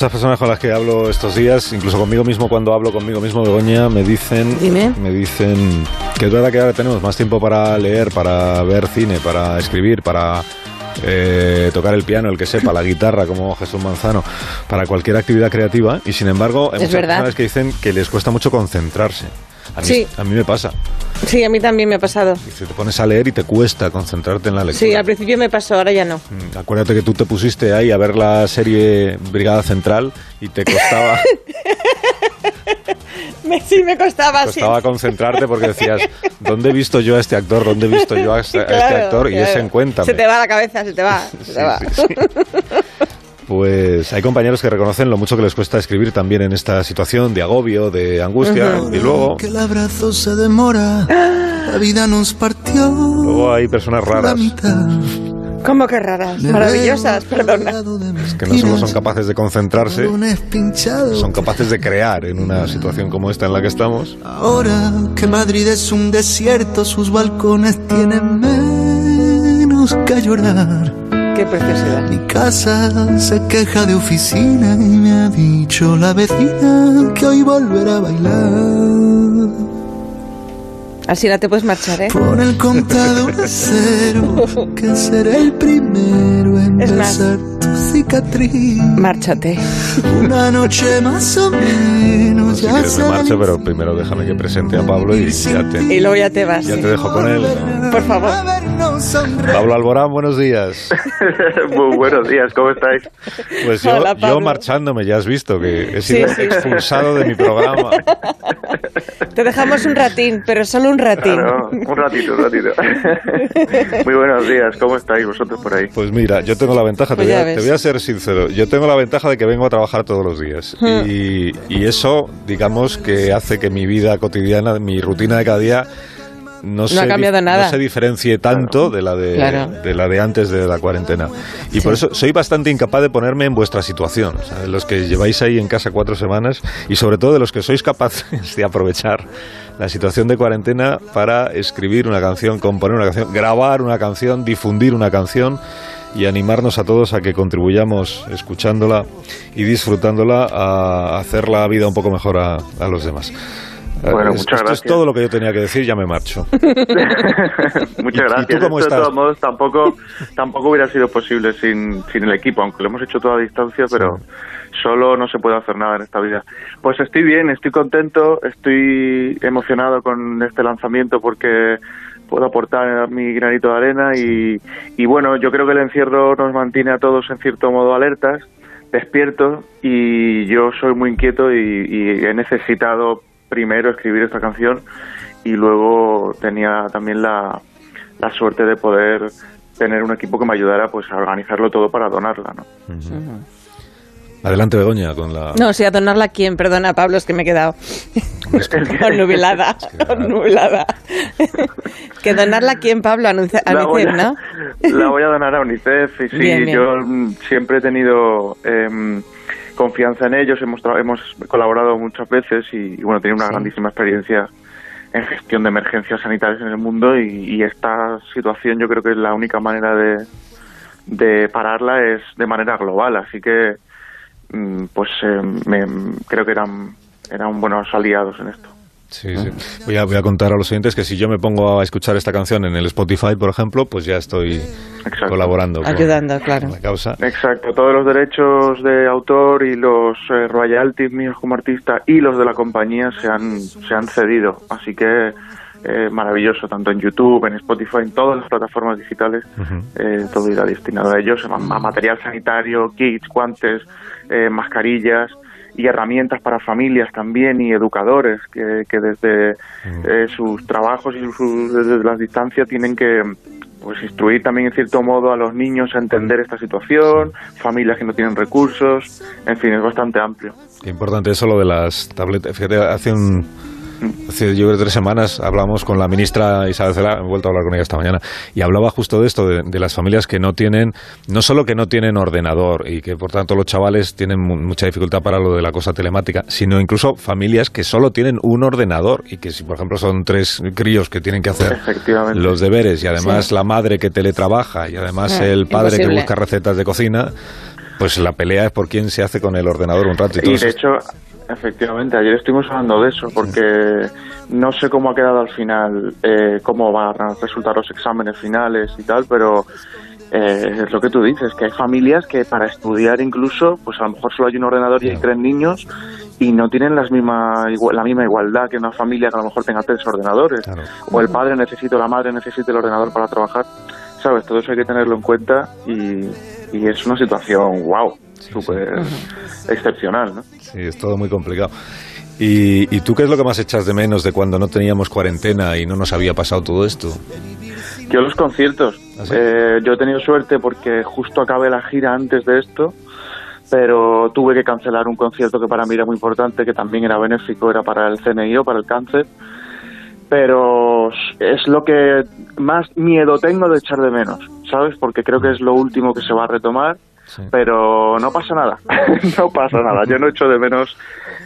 Muchas personas con las que hablo estos días, incluso conmigo mismo cuando hablo conmigo mismo, Begoña, me dicen, Dime. me dicen que es verdad que ahora tenemos más tiempo para leer, para ver cine, para escribir, para eh, tocar el piano, el que sepa, la guitarra, como Jesús Manzano, para cualquier actividad creativa. Y sin embargo, hay Es muchas verdad. personas que dicen que les cuesta mucho concentrarse. A mí, Sí. a mí me pasa. Sí, a mí también me ha pasado. Dice, te pones a leer y te cuesta concentrarte en la lectura. Sí, al principio me pasó, ahora ya no. Mm, Acuérdate que tú te pusiste ahí a ver la serie Brigada Central y te costaba, Me- Sí, me costaba, sí. costaba concentrarte porque decías, ¿dónde he visto yo a este actor? ¿Dónde he visto yo a este, a este Claro, actor? Y claro. ese en Cuéntame. Se te va la cabeza, se te va. Se Sí, te va. Pues hay compañeros que reconocen lo mucho que les cuesta escribir también en esta situación de agobio, de angustia. Y luego, Que el abrazo se demora, la vida nos partió. luego hay personas raras mitad. ¿Cómo que raras? Maravillosas, perdona. que no solo son capaces de concentrarse, son capaces de crear en una situación como esta en la que estamos. Ahora que Madrid es un desierto, sus balcones tienen menos que llorar. Qué preciosidad. Mi casa se queja de oficina y me ha dicho la vecina que hoy volverá a bailar. Así no te puedes marchar, ¿eh? Pon el contador a cero, que seré el primero en Es más. besar tu cicatriz. Márchate. Una noche más o menos Si ya quieres me marcho, pero primero déjame que presente a Pablo y ya te, Y luego ya te vas. ya sí. te dejo con él. Por favor. Pablo Alborán, buenos días. Muy buenos días, ¿cómo estáis? Pues yo, Hola, yo marchándome, ya has visto que he sido Sí, sí. expulsado de mi programa. Te dejamos un ratín, pero solo un ratín. Claro, un ratito, un ratito. Muy buenos días, ¿cómo estáis vosotros por ahí? Pues mira, yo tengo la ventaja, te, Pues voy ya a, te voy a ser sincero, yo tengo la ventaja de que vengo a trabajar todos los días. Hmm. Y, y eso, digamos, que hace que mi vida cotidiana, mi rutina de cada día... No, se ha cambiado nada. No se diferencie tanto de la de, Claro. de la de antes de la cuarentena. Y por eso soy bastante incapaz de ponerme en vuestra situación. De los que lleváis ahí en casa cuatro semanas y sobre todo de los que sois capaces de aprovechar la situación de cuarentena para escribir una canción, componer una canción, grabar una canción, difundir una canción y animarnos a todos a que contribuyamos escuchándola y disfrutándola a hacer la vida un poco mejor a, a los demás. Bueno, Es- muchas esto es gracias. todo lo que yo tenía que decir, ya me marcho. Muchas ¿Y- y gracias. tú cómo Esto, estás? de todos modos, tampoco, tampoco hubiera sido posible sin, sin el equipo, aunque lo hemos hecho toda a distancia, pero solo no se puede hacer nada en esta vida. Pues estoy bien, estoy contento, estoy emocionado con este lanzamiento porque puedo aportar mi granito de arena y, y bueno, yo creo que el encierro nos mantiene a todos en cierto modo alertas, despiertos y yo soy muy inquieto y, y he necesitado primero escribir esta canción y luego tenía también la, la suerte de poder tener un equipo que me ayudara pues a organizarlo todo para donarla, ¿no? Adelante, Begoña, con la... No, sí, a donarla a quién, perdona, Pablo, es que me he quedado nubilada, nubilada. que donarla a quién, Pablo, a Unicef, ¿no? la voy a donar a UNICEF y sí, Bien, bien. yo mm, siempre he tenido em, confianza en ellos, hemos, hemos colaborado muchas veces y, y, bueno, tiene una grandísima experiencia en gestión de emergencias sanitarias en el mundo y, y esta situación yo creo que es la única manera de, de pararla es de manera global, así que mm, pues eh, me- creo que eran, eran buenos aliados en esto. Sí, sí. Voy a, voy a contar a los oyentes que si yo me pongo a escuchar esta canción en el Spotify, por ejemplo, pues ya estoy Exacto. colaborando con Ayudando, claro. la causa. Exacto, todos los derechos de autor y los eh, royalties míos como artista y los de la compañía se han, se han cedido, así que eh, maravilloso, tanto en YouTube, en Spotify, en todas las plataformas digitales, eh, todo irá destinado a ellos, a, a material sanitario, kits, guantes, eh, mascarillas y herramientas para familias también y educadores que, que desde eh, sus trabajos y sus, desde las distancias tienen que pues instruir también en cierto modo a los niños a entender esta situación, familias que no tienen recursos, en fin, es bastante amplio. Qué importante eso lo de las tabletas. Fíjate, hace un, Hace yo creo tres semanas hablamos con la ministra Isabel Cela, he vuelto a hablar con ella esta mañana, y hablaba justo de esto, de, de, las familias que no tienen, no solo que no tienen ordenador y que por tanto los chavales tienen mu mucha dificultad para lo de la cosa telemática, sino incluso familias que solo tienen un ordenador y que si por ejemplo son tres críos que tienen que hacer los deberes y además sí. la madre que teletrabaja y además el padre imposible. que busca recetas de cocina, pues la pelea es por quién se hace con el ordenador un rato. Y, de hecho, efectivamente, ayer estuvimos hablando de eso, porque no sé cómo ha quedado al final, eh, cómo van a resultar los exámenes finales y tal, pero eh, es lo que tú dices, que hay familias que para estudiar incluso, pues a lo mejor solo hay un ordenador y hay tres niños y no tienen las misma, la misma igualdad que una familia que a lo mejor tenga tres ordenadores. O el padre necesita, la madre necesita el ordenador para trabajar. ¿Sabes? Todo eso hay que tenerlo en cuenta y, es una situación, wow, súper excepcional, ¿no? Sí, es todo muy complicado. ¿Y, ¿Y tú qué es lo que más echas de menos de cuando no teníamos cuarentena y no nos había pasado todo esto? Yo los conciertos. ¿Ah, eh, yo he tenido suerte porque justo acabé la gira antes de esto, pero tuve que cancelar un concierto que para mí era muy importante, que también era benéfico, era para el CNI o para el cáncer. Pero es lo que más miedo tengo de echar de menos, ¿sabes? Porque creo que es lo último que se va a retomar. Pero no pasa nada, no pasa nada. Yo no echo de menos,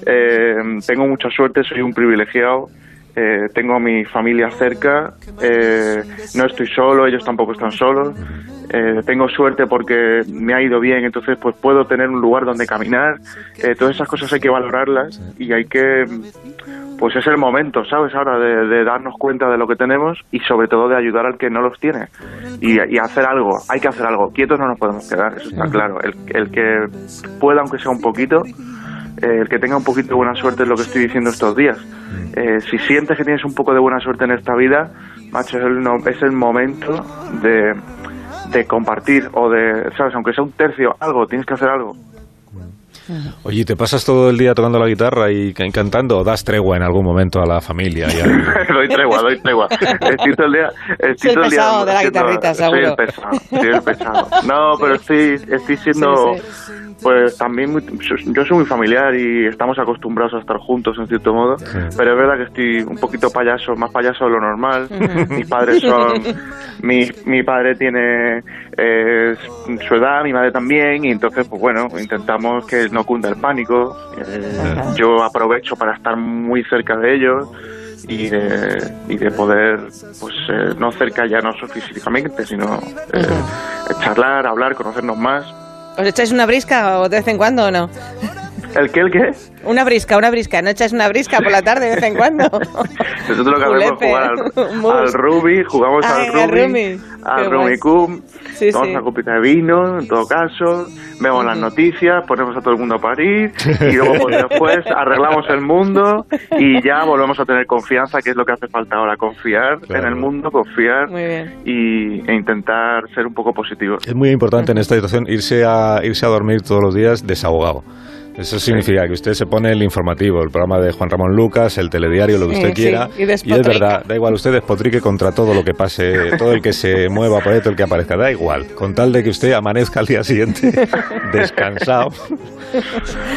eh, tengo mucha suerte, soy un privilegiado eh, tengo a mi familia cerca, eh, no estoy solo, ellos tampoco están solos, eh, tengo suerte porque me ha ido bien, entonces pues puedo tener un lugar donde caminar, todas esas cosas hay que valorarlas y hay que, pues es el momento, ¿sabes? Ahora de, darnos cuenta de lo que tenemos y sobre todo de ayudar al que no los tiene y, hacer algo, hay que hacer algo, quietos no nos podemos quedar, eso está claro, el, el que pueda aunque sea un poquito, el que tenga un poquito de buena suerte es lo que estoy diciendo estos días. Eh, si sientes que tienes un poco de buena suerte en esta vida, macho, es el, es el momento de, de compartir o de, ¿sabes? Aunque sea un tercio, algo, tienes que hacer algo. Oye, ¿te pasas todo el día tocando la guitarra y cantando o das tregua en algún momento a la familia? doy tregua, doy tregua. Estoy todo el día... Estoy el pesado de la guitarrita, seguro. Soy el pesado, soy el pesado. No, pero estoy, estoy siendo... Pues también yo soy muy familiar y estamos acostumbrados a estar juntos en cierto modo, pero es verdad que estoy un poquito payaso, más payaso de lo normal. Mis padres son, mi, mi padre tiene eh, su edad, mi madre también, y entonces pues bueno, intentamos que no cunda el pánico. Eh, yo aprovecho para estar muy cerca de ellos y de, y de poder, pues eh, no cerca ya no físicamente, sino charlar, hablar, conocernos más ¿Os echáis una brisca o de vez en cuando o no? ¿El qué, el qué? Una brisca, una brisca. ¿No echáis una brisca por la tarde de vez en cuando? Nosotros lo que hacemos es jugar al, al jugamos al Ruby, al Ruby Cum, sí, tomamos una copita de vino, en todo caso, vemos las noticias, ponemos a todo el mundo a parir y luego pues, después arreglamos el mundo y ya volvemos a tener confianza, que es lo que hace falta ahora, confiar en el mundo, confiar y, e intentar ser un poco positivo. Es muy importante en esta situación irse a, irse a dormir todos los días desahogado. Eso significa que usted se pone el informativo, el programa de Juan Ramón Lucas, el telediario, lo que usted quiera. Y, es verdad, da igual, usted despotrique contra todo lo que pase, todo el que se mueva por ahí, todo el que aparezca, da igual. Con tal de que usted amanezca al día siguiente descansado,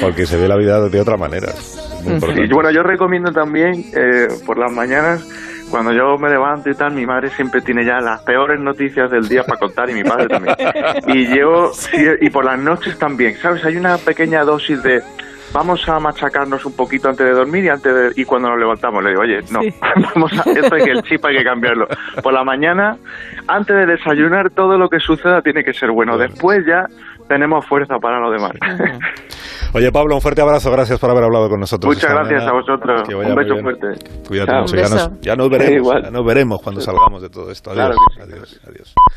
porque se ve la vida de otra manera. Y bueno, yo recomiendo también eh, por las mañanas cuando yo me levanto y tal, mi madre siempre tiene ya las peores noticias del día para contar y mi padre también. Y yo, y por las noches también, ¿sabes? Hay una pequeña dosis de vamos a machacarnos un poquito antes de dormir y antes de, y cuando nos levantamos le digo, oye, no, vamos a, esto hay que el chip hay que cambiarlo. Por la mañana, antes de desayunar, todo lo que suceda tiene que ser bueno. Después ya tenemos fuerza para lo demás. Oye, Pablo, un fuerte abrazo. Gracias por haber hablado con nosotros. Muchas gracias a vosotros. Un beso fuerte. Cuídate mucho. Ya nos, ya nos, veremos. Ya nos veremos cuando salgamos de todo esto. Adiós. adiós. adiós.